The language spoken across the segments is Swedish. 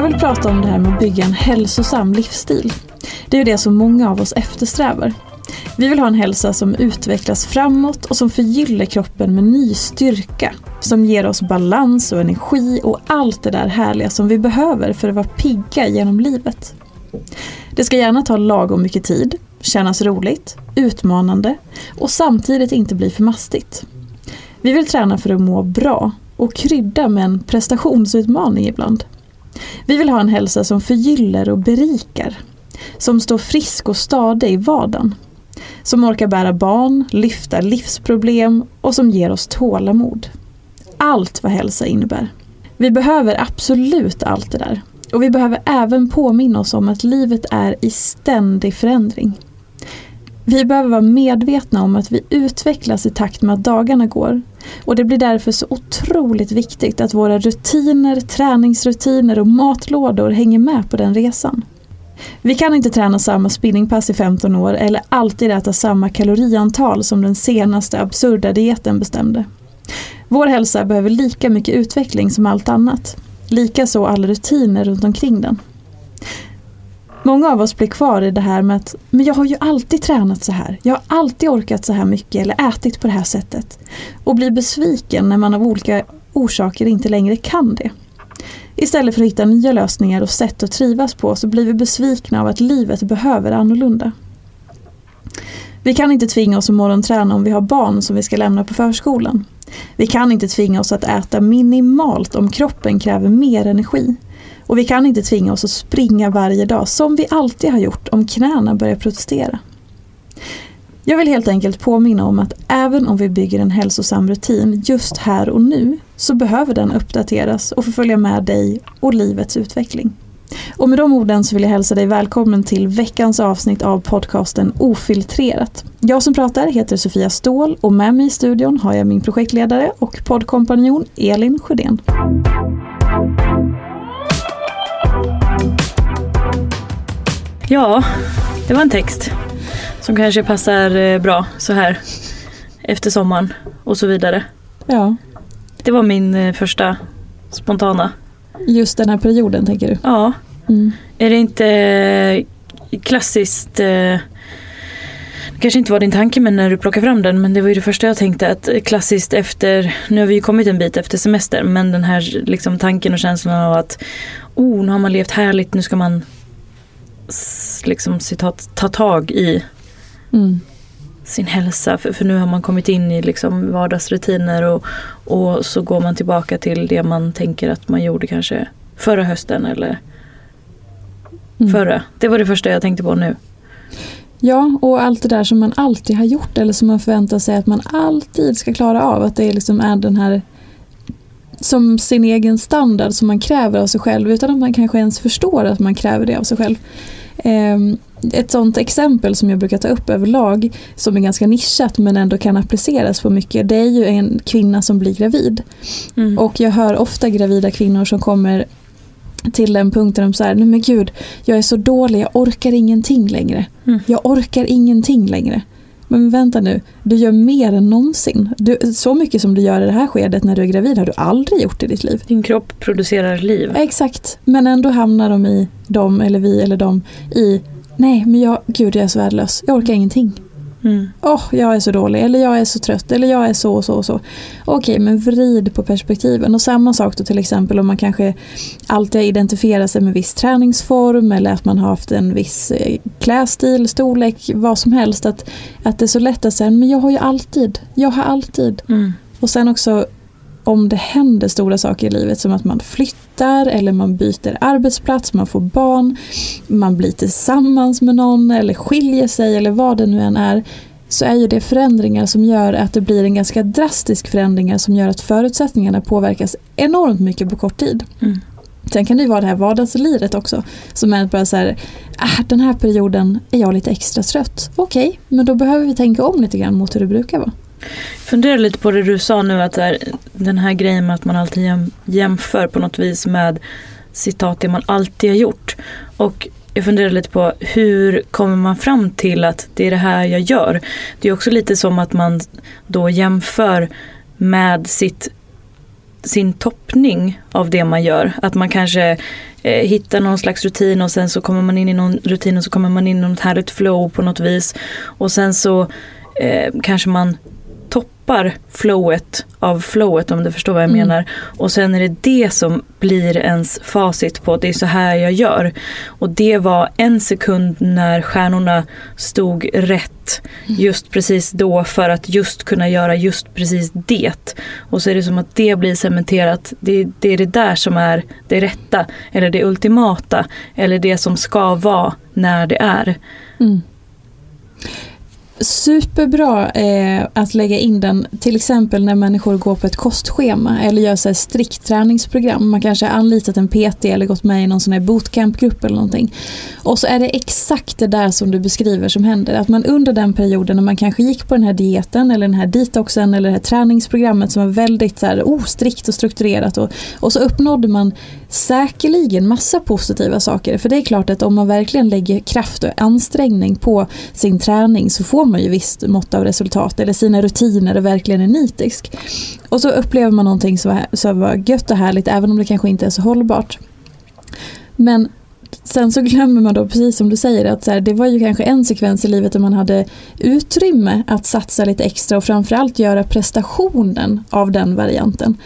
Jag vill prata om det här med att bygga en hälsosam livsstil. Det är ju det som många av oss eftersträvar. Vi vill ha en hälsa som utvecklas framåt och som förgyller kroppen med ny styrka. Som ger oss balans och energi och allt det där härliga som vi behöver för att vara pigga genom livet. Det ska gärna ta lagom mycket tid, kännas roligt, utmanande och samtidigt inte bli för mastigt. Vi vill träna för att må bra och krydda med en prestationsutmaning ibland. Vi vill ha en hälsa som förgyller och berikar. Som står frisk och stadig i vardagen. Som orkar bära barn, lyfta livsproblem och som ger oss tålamod. Allt vad hälsa innebär. Vi behöver absolut allt det där. Och vi behöver även påminna oss om att livet är i ständig förändring. Vi behöver vara medvetna om att vi utvecklas i takt med att dagarna går. Och det blir därför så otroligt viktigt att våra rutiner, träningsrutiner och matlådor hänger med på den resan. Vi kan inte träna samma spinningpass i 15 år eller alltid äta samma kaloriantal som den senaste absurda dieten bestämde. Vår hälsa behöver lika mycket utveckling som allt annat. Likaså alla rutiner runt omkring den. Många av oss blir kvar i det här med att men jag har ju alltid tränat så här. Jag har alltid orkat så här mycket eller ätit på det här sättet. Och blir besviken när man av olika orsaker inte längre kan det. Istället för att hitta nya lösningar och sätt att trivas på så blir vi besvikna av att livet behöver annorlunda. Vi kan inte tvinga oss att morgonträna om vi har barn som vi ska lämna på förskolan. Vi kan inte tvinga oss att äta minimalt om kroppen kräver mer energi. Och vi kan inte tvinga oss att springa varje dag som vi alltid har gjort om knäna börjar protestera. Jag vill helt enkelt påminna om att även om vi bygger en hälsosam rutin just här och nu så behöver den uppdateras och få följa med dig och livets utveckling. Och med de orden så vill jag hälsa dig välkommen till veckans avsnitt av podcasten Ofiltrerat. Jag som pratar heter Sofia Ståhl och med mig i studion har jag min projektledare och poddkompanjon Elin Sjödén. Ja, det var en text som kanske passar eh, bra så här efter sommaren och så vidare. Ja. Det var min eh, första spontana. Just den här perioden tänker du? Ja. Mm. Är det inte eh, klassiskt det kanske inte var din tanke men när du plockade fram den men det var ju det första jag tänkte att klassiskt efter, nu har vi ju kommit en bit efter semester men den här liksom tanken och känslan av att oh nu har man levt härligt nu ska man liksom citat ta tag i Mm. sin hälsa. För, för nu har man kommit in i liksom vardagsrutiner och, och så går man tillbaka till det man tänker att man gjorde kanske förra hösten eller Mm. förra. Det var det första jag tänkte på nu. Ja, och allt det där som man alltid har gjort eller som man förväntar sig att man alltid ska klara av. Att det liksom är den här som sin egen standard som man kräver av sig själv utan att man kanske ens förstår att man kräver det av sig själv. Ehm, Ett sånt exempel som jag brukar ta upp överlag som är ganska nischat men ändå kan appliceras på mycket det är ju en kvinna som blir gravid. Mm. Och jag hör ofta gravida kvinnor som kommer till den punkten så här, nej men gud, jag är så dålig, jag orkar ingenting längre. Mm. Jag orkar ingenting längre. Men vänta nu, du gör mer än någonsin. Du, så mycket som du gör i det här skedet när du är gravid har du aldrig gjort i ditt liv. Din kropp producerar liv. Exakt, men ändå hamnar de i, de eller vi eller de i, nej men jag, gud jag är så värdelös, jag orkar ingenting. Mm. Åh, jag är så dålig, eller jag är så trött, eller jag är så och så och så. Okej, men vrid på perspektiven. Och samma sak då till exempel om man kanske alltid har identifierat sig med viss träningsform eller att man har haft en viss eh, klädstil, storlek, vad som helst. Att, att det är så lätt att säga, men jag har ju alltid, jag har alltid. Mm. Och sen också om det händer stora saker i livet som att man flyttar eller man byter arbetsplats, man får barn, man blir tillsammans med någon eller skiljer sig eller vad det nu än är så är ju det förändringar som gör att det blir en ganska drastisk förändringar som gör att förutsättningarna påverkas enormt mycket på kort tid. Mm. Sen kan det ju vara det här vardagsliret också. Som är bara så här, ah, den här perioden är jag lite extra trött. Okej, men då behöver vi tänka om lite grann mot hur det brukar vara. Funderar lite på det du sa nu att här, den här grejen med att man alltid jäm, jämför på något vis med citat det man alltid har gjort. Och jag funderar lite på hur kommer man fram till att det är det här jag gör. Det är också lite som att man då jämför med sitt, sin toppning av det man gör. Att man kanske eh, hittar någon slags rutin och sen så kommer man in i någon rutin och så kommer man in i något härligt flow på något vis. Och sen så eh, kanske man toppar flowet av flowet om du förstår vad jag Mm. menar. Och sen är det det som blir ens facit på att det är så här jag gör. Och det var en sekund när stjärnorna stod rätt just precis då för att just kunna göra just precis det. Och så är det som att det blir cementerat. Det, det är det där som är det rätta eller det ultimata eller det som ska vara när det är. Mm. Superbra eh, att lägga in den till exempel när människor går på ett kostschema eller gör så här strikt träningsprogram. Man kanske har anlitat en PT eller gått med i någon sån här bootcampgrupp eller någonting. Och så är det exakt det där som du beskriver som händer. Att man under den perioden när man kanske gick på den här dieten eller den här detoxen eller det här träningsprogrammet som var väldigt så här, oh, strikt och strukturerat och, och så uppnådde man säkerligen massa positiva saker. För det är klart att om man verkligen lägger kraft och ansträngning på sin träning så får man ju visst mått av resultat eller sina rutiner är verkligen är nitisk. Och så upplever man någonting som var, som var gött och härligt även om det kanske inte är så hållbart. Men sen så glömmer man då, precis som du säger, att så här, det var ju kanske en sekvens i livet där man hade utrymme att satsa lite extra och framförallt göra prestationen av den varianten.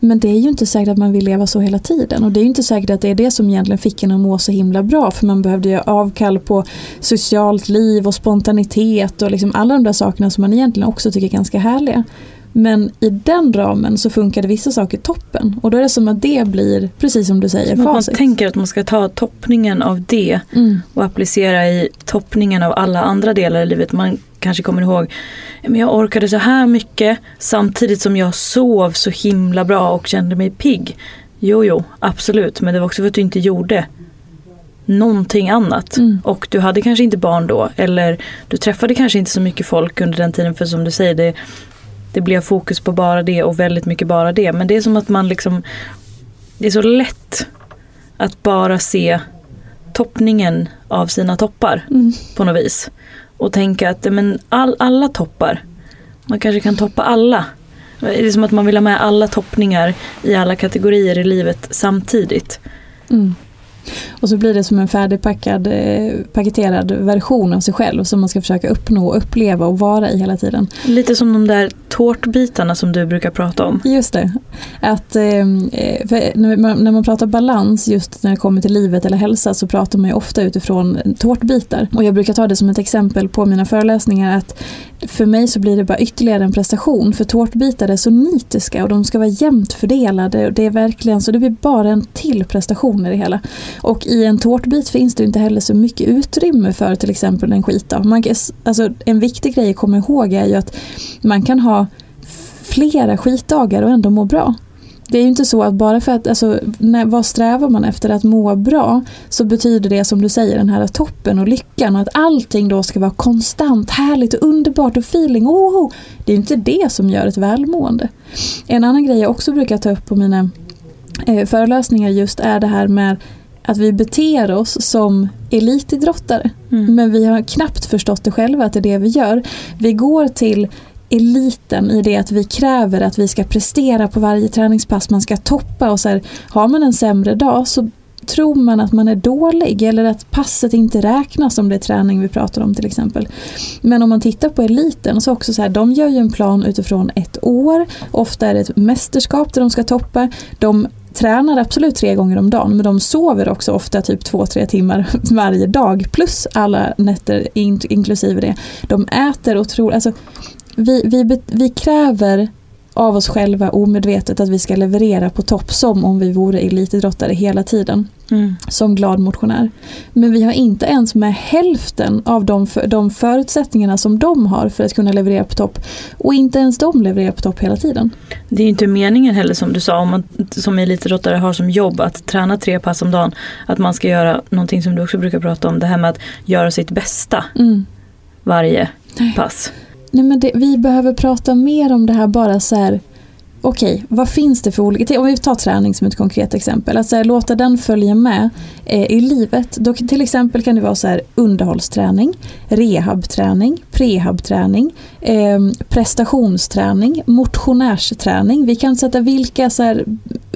Men det är ju inte säkert att man vill leva så hela tiden och det är ju inte säkert att det är det som egentligen fick en att må så himla bra för man behövde göra avkall på socialt liv och spontanitet och liksom alla de där sakerna som man egentligen också tycker är ganska härliga. Men i den ramen så funkade vissa saker toppen och då är det som att det blir, precis som du säger, Som att man facit. tänker att man ska ta toppningen av det Mm. och applicera i toppningen av alla andra delar i livet. Man kanske kommer ihåg, "Ja, men jag orkade så här mycket samtidigt som jag sov så himla bra och kände mig pigg. Jo, jo, absolut, men det var också för att du inte gjorde någonting annat. Mm. Och du hade kanske inte barn då eller du träffade kanske inte så mycket folk under den tiden för som du säger det, det blev fokus på bara det och väldigt mycket bara det. Men det är som att man liksom, det är så lätt att bara se toppningen av sina toppar Mm. på något vis. Och tänka att men all, alla toppar, man kanske kan toppa alla. Det är som att man vill ha med alla toppningar i alla kategorier i livet samtidigt. Mm. Och så blir det som en färdigpackad, eh, paketerad version av sig själv som man ska försöka uppnå, uppleva och vara i hela tiden. Lite som de där tårtbitarna som du brukar prata om. Just det. Att, eh, när, man, när man pratar balans just när det kommer till livet eller hälsa så pratar man ju ofta utifrån tårtbitar. Och jag brukar ta det som ett exempel på mina föreläsningar att för mig så blir det bara ytterligare en prestation för tårtbitar är så nitiska och de ska vara jämnt fördelade och det är verkligen så det blir bara en till prestation i det hela. Och i en tårtbit finns det inte heller så mycket utrymme för till exempel en skitdag. Man, kan- alltså, en viktig grej att komma ihåg är ju att man kan ha flera skitdagar och ändå må bra. Det är ju inte så att bara för att, alltså, när, vad strävar man efter att må bra så betyder det som du säger den här toppen och lyckan och att allting då ska vara konstant, härligt och underbart och feeling. Oh, det är ju inte det som gör ett välmående. En annan grej jag också brukar ta upp på mina eh, föreläsningar just är det här med att vi beter oss som elitidrottare. Mm. Men vi har knappt förstått det själva att det är det vi gör. Vi går till eliten i det att vi kräver att vi ska prestera på varje träningspass, man ska toppa och så här, har man en sämre dag så tror man att man är dålig eller att passet inte räknas om det är träning vi pratar om till exempel. Men om man tittar på eliten så också så här, de gör ju en plan utifrån ett år. Ofta är det ett mästerskap där de ska toppa. De tränar absolut tre gånger om dagen men de sover också ofta typ två, tre timmar varje dag plus alla nätter in, inklusive det. De äter otroligt, alltså vi, vi, vi kräver av oss själva omedvetet att vi ska leverera på topp som om vi vore elitidrottare hela tiden. Mm. Som glad motionär. Men vi har inte ens med hälften av de, för, de förutsättningarna som de har för att kunna leverera på topp. Och inte ens de levererar på topp hela tiden. Det är inte meningen heller som du sa om man som elitidrottare har som jobb att träna tre pass om dagen. Att man ska göra någonting som du också brukar prata om, det här med att göra sitt bästa Mm. varje pass. Nej, men det, vi behöver prata mer om det här bara så här. Okej, vad finns det för olika, om vi tar träning som ett konkret exempel, att så här, låta den följa med eh, i livet. Då, till exempel kan det vara så här, underhållsträning, rehabträning, prehabträning, eh, prestationsträning, motionärsträning. Vi kan sätta vilka så här,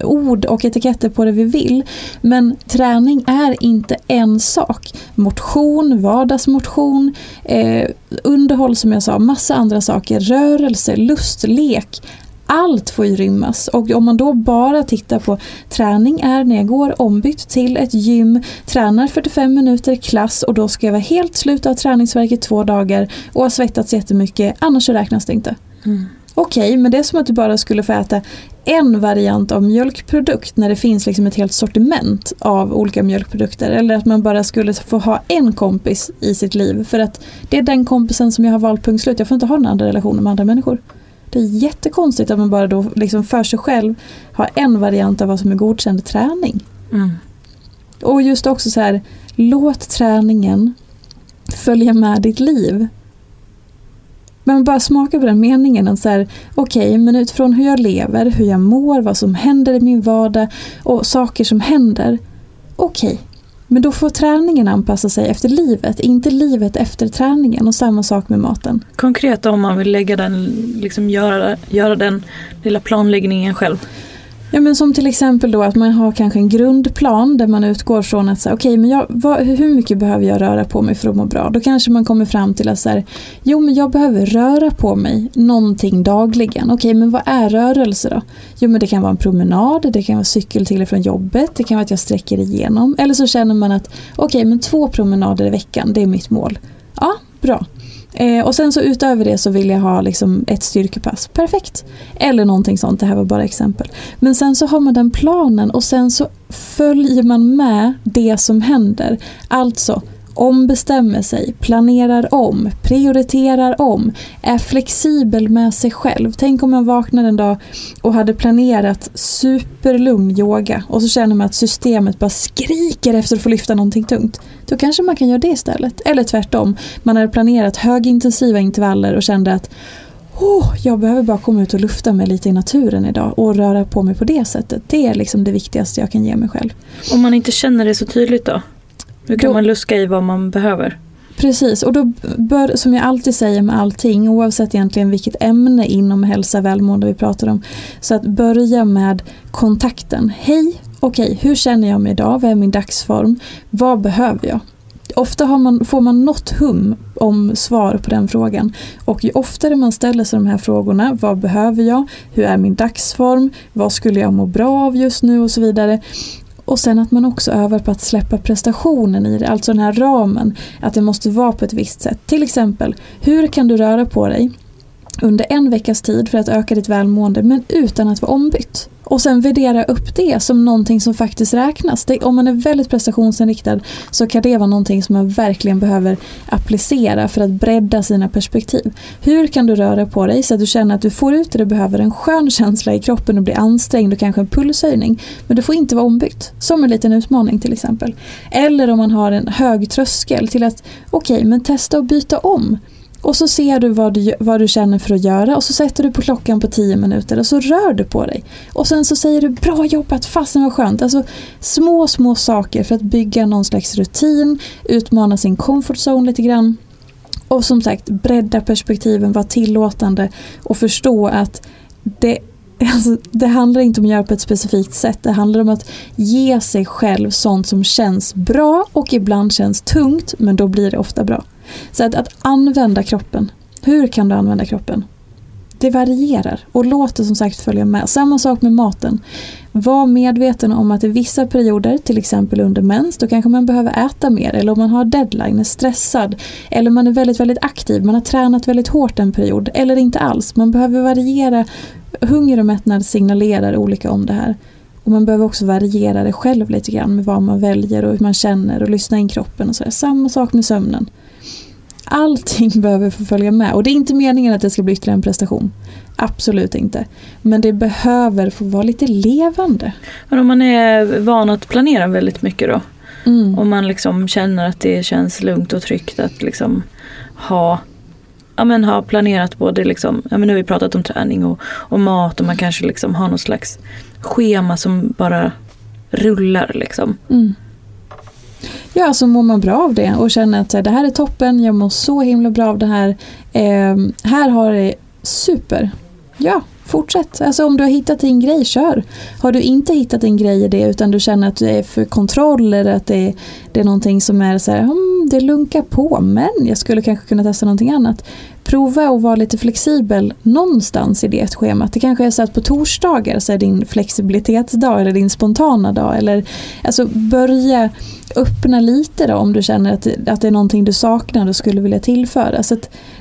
ord och etiketter på det vi vill. Men träning är inte en sak. Motion, vardagsmotion, eh, underhåll som jag sa, massa andra saker, rörelse, lust, lek. Allt får ju rymmas och om man då bara tittar på träning är när jag går ombytt till ett gym, tränar 45 minuter klass och då ska jag vara helt slut av träningsverk i två dagar och ha svettats jättemycket, annars så räknas det inte. Mm. Okej, men det är som att du bara skulle få äta en variant av mjölkprodukt när det finns liksom ett helt sortiment av olika mjölkprodukter. Eller att man bara skulle få ha en kompis i sitt liv för att det är den kompisen som jag har valt punkt slut. Jag får inte ha några andra relationer med andra människor. Det är jättekonstigt att man bara då liksom för sig själv har en variant av vad som är godkänd träning. Mm. Och just också så här, låt träningen följa med ditt liv. Men bara smaka på den meningen. att så här, Okej, men utifrån hur jag lever, hur jag mår, vad som händer i min vardag och saker som händer. Okej, men då får träningen anpassa sig efter livet, inte livet efter träningen. Och samma sak med maten. Konkret om man vill lägga den, liksom göra, göra den lilla planläggningen själv. Ja men som till exempel då att man har kanske en grundplan där man utgår från att säga okej men jag, vad, hur mycket behöver jag röra på mig för att må bra? Då kanske man kommer fram till att så här, jo men jag behöver röra på mig någonting dagligen. Okej men vad är rörelse då? Jo men det kan vara en promenad, det kan vara cykel till och från jobbet, det kan vara att jag sträcker igenom. Eller så känner man att okej men två promenader i veckan, det är mitt mål. Ja, bra. Eh, och sen så utöver det så vill jag ha liksom ett styrkepass. Perfekt. Eller någonting sånt, det här var bara exempel. Men sen så har man den planen och sen så följer man med det som händer. Alltså ombestämmer sig, planerar om, prioriterar om, är flexibel med sig själv. Tänk om man vaknar en dag och hade planerat superlugn yoga och så känner man att systemet bara skriker efter att få lyfta någonting tungt. Då kanske man kan göra det istället. Eller tvärtom, man hade planerat högintensiva intervaller och kände att Oh, jag behöver bara komma ut och lufta mig lite i naturen idag och röra på mig på det sättet. Det är liksom det viktigaste jag kan ge mig själv. Om man inte känner det så tydligt då? Hur kan Då- man luska i vad man behöver? Precis, och då bör, som jag alltid säger med allting, oavsett egentligen vilket ämne inom hälsa och välmående vi pratar om, så att börja med kontakten. Hej, okej, hur känner jag mig idag? Vad är min dagsform? Vad behöver jag? Ofta man, får man något hum om svar på den frågan. Och ju oftare man ställer sig de här frågorna, vad behöver jag? Hur är min dagsform? Vad skulle jag må bra av just nu? Och så vidare. Och sen att man också övar på att släppa prestationen i det, alltså den här ramen. Att det måste vara på ett visst sätt. Till exempel, hur kan du röra på dig under en veckas tid för att öka ditt välmående men utan att vara ombytt? Och sen värdera upp det som någonting som faktiskt räknas. Det, om man är väldigt prestationsinriktad så kan det vara någonting som man verkligen behöver applicera för att bredda sina perspektiv. Hur kan du röra på dig så att du känner att du får ut det du behöver, en skön känsla i kroppen och blir ansträngd och kanske en pulshöjning. Men du får inte vara ombytt. Som en liten utmaning till exempel. Eller om man har en hög tröskel till att okej, men testa att byta om. Och så ser du vad, du vad du känner för att göra och så sätter du på klockan på 10 minuter och så rör du på dig. Och sen så säger du bra jobbat, fasen vad skönt. Alltså små, små saker för att bygga någon slags rutin, utmana sin comfort zone lite grann. Och som sagt, bredda perspektiven, vara tillåtande och förstå att det, alltså, det handlar inte om att göra på ett specifikt sätt. Det handlar om att ge sig själv sånt som känns bra och ibland känns tungt, men då blir det ofta bra. Så att, att använda kroppen. Hur kan du använda kroppen? Det varierar och låt det som sagt följa med. Samma sak med maten. Var medveten om att i vissa perioder, till exempel under mens, då kanske man behöver äta mer. Eller om man har deadline, är stressad. Eller man är väldigt, väldigt aktiv, man har tränat väldigt hårt en period. Eller inte alls. Man behöver variera. Hunger och mättnad signalerar olika om det här. Och man behöver också variera det själv lite grann med vad man väljer och hur man känner och lyssna in kroppen och sådär. Samma sak med sömnen. Allting behöver få följa med och det är inte meningen att det ska bli ytterligare en prestation. Absolut inte. Men det behöver få vara lite levande. Men om man är van att planera väldigt mycket då? Mm. Om man liksom känner att det känns lugnt och tryggt att liksom ha ja, men ha planerat både liksom, ja, men nu har vi pratat om träning och, och mat och man kanske liksom har någon slags schema som bara rullar liksom. Mm. Ja, så mår man bra av det och känner att det här är toppen, jag mår så himla bra av det här. Eh, här har det super. Ja, fortsätt. Alltså om du har hittat din grej, kör. Har du inte hittat din grej i det utan du känner att du är för kontroll eller att det är, det är någonting som är så här, hmm, det lunkar på men jag skulle kanske kunna testa någonting annat. Prova att vara lite flexibel någonstans i det schemat. Det kanske är så att på torsdagar så är din flexibilitetsdag eller din spontana dag. Eller, alltså börja öppna lite då om du känner att, att det är någonting du saknar och skulle vilja tillföra. Så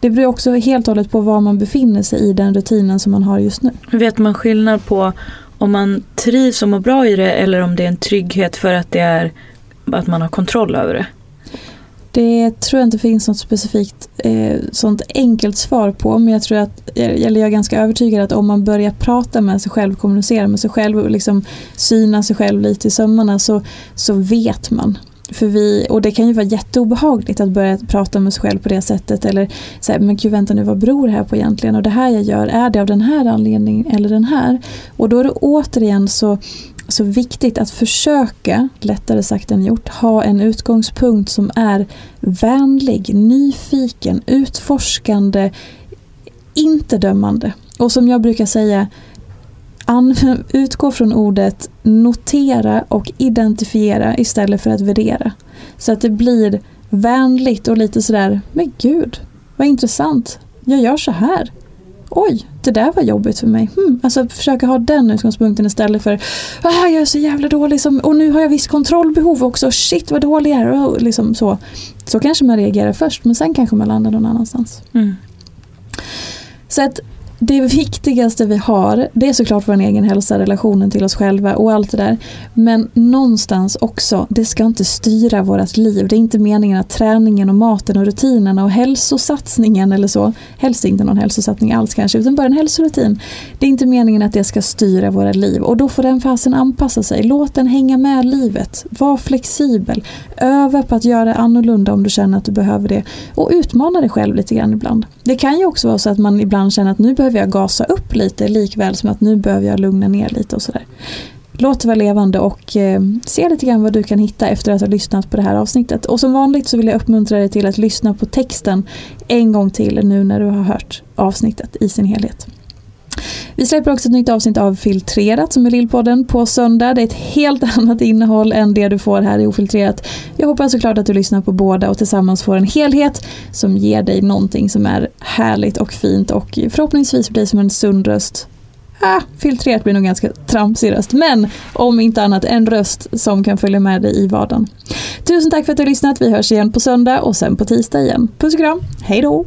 det beror också helt och hållet på var man befinner sig i den rutinen som man har just nu. Vet man skillnad på om man trivs och mår bra i det eller om det är en trygghet för att det är att man har kontroll över det? Det tror jag inte finns något specifikt eh, sånt enkelt svar på men jag tror att, eller jag är ganska övertygad att om man börjar prata med sig själv, kommunicera med sig själv och liksom syna sig själv lite i sömmarna så, så vet man. För vi, och det kan ju vara jätteobehagligt att börja prata med sig själv på det sättet eller säga men gud vänta nu vad beror det här på egentligen och det här jag gör är det av den här anledningen eller den här. Och då är det återigen så så viktigt att försöka, lättare sagt än gjort, ha en utgångspunkt som är vänlig, nyfiken, utforskande, inte dömande. Och som jag brukar säga, utgå från ordet notera och identifiera istället för att värdera. Så att det blir vänligt och lite sådär, men gud, vad intressant, jag gör så här oj, det där var jobbigt för mig. Hmm. Alltså försöka ha den utgångspunkten istället för ah, jag är så jävla dålig som, och nu har jag visst kontrollbehov också, shit vad dålig jag är. Och liksom så. så kanske man reagerar först men sen kanske man landar någon annanstans. Mm. Så att det viktigaste vi har, det är såklart vår egen hälsa, relationen till oss själva och allt det där. Men någonstans också, det ska inte styra vårt liv. Det är inte meningen att träningen och maten och rutinerna och hälsosatsningen eller så, helst inte någon hälsosatsning alls kanske, utan bara en hälsorutin. Det är inte meningen att det ska styra våra liv och då får den fasen anpassa sig. Låt den hänga med livet. Var flexibel. Öva på att göra annorlunda om du känner att du behöver det. Och utmana dig själv lite grann ibland. Det kan ju också vara så att man ibland känner att nu behöver behöver jag gasa upp lite likväl som att nu behöver jag lugna ner lite och sådär. Låt det vara levande och eh, se lite grann vad du kan hitta efter att ha lyssnat på det här avsnittet. Och som vanligt så vill jag uppmuntra dig till att lyssna på texten en gång till nu när du har hört avsnittet i sin helhet. Vi släpper också ett nytt avsnitt av Filtrerat som är Lillpodden på söndag. Det är ett helt annat innehåll än det du får här i Ofiltrerat. Jag hoppas såklart att du lyssnar på båda och tillsammans får en helhet som ger dig någonting som är härligt och fint och förhoppningsvis blir som en sund röst Ah, filtrerat blir nog ganska tramsig röst, men om inte annat en röst som kan följa med dig i vardagen. Tusen tack för att du har lyssnat. Vi hörs igen på söndag och sen på tisdag igen. Puss och kram, hej då!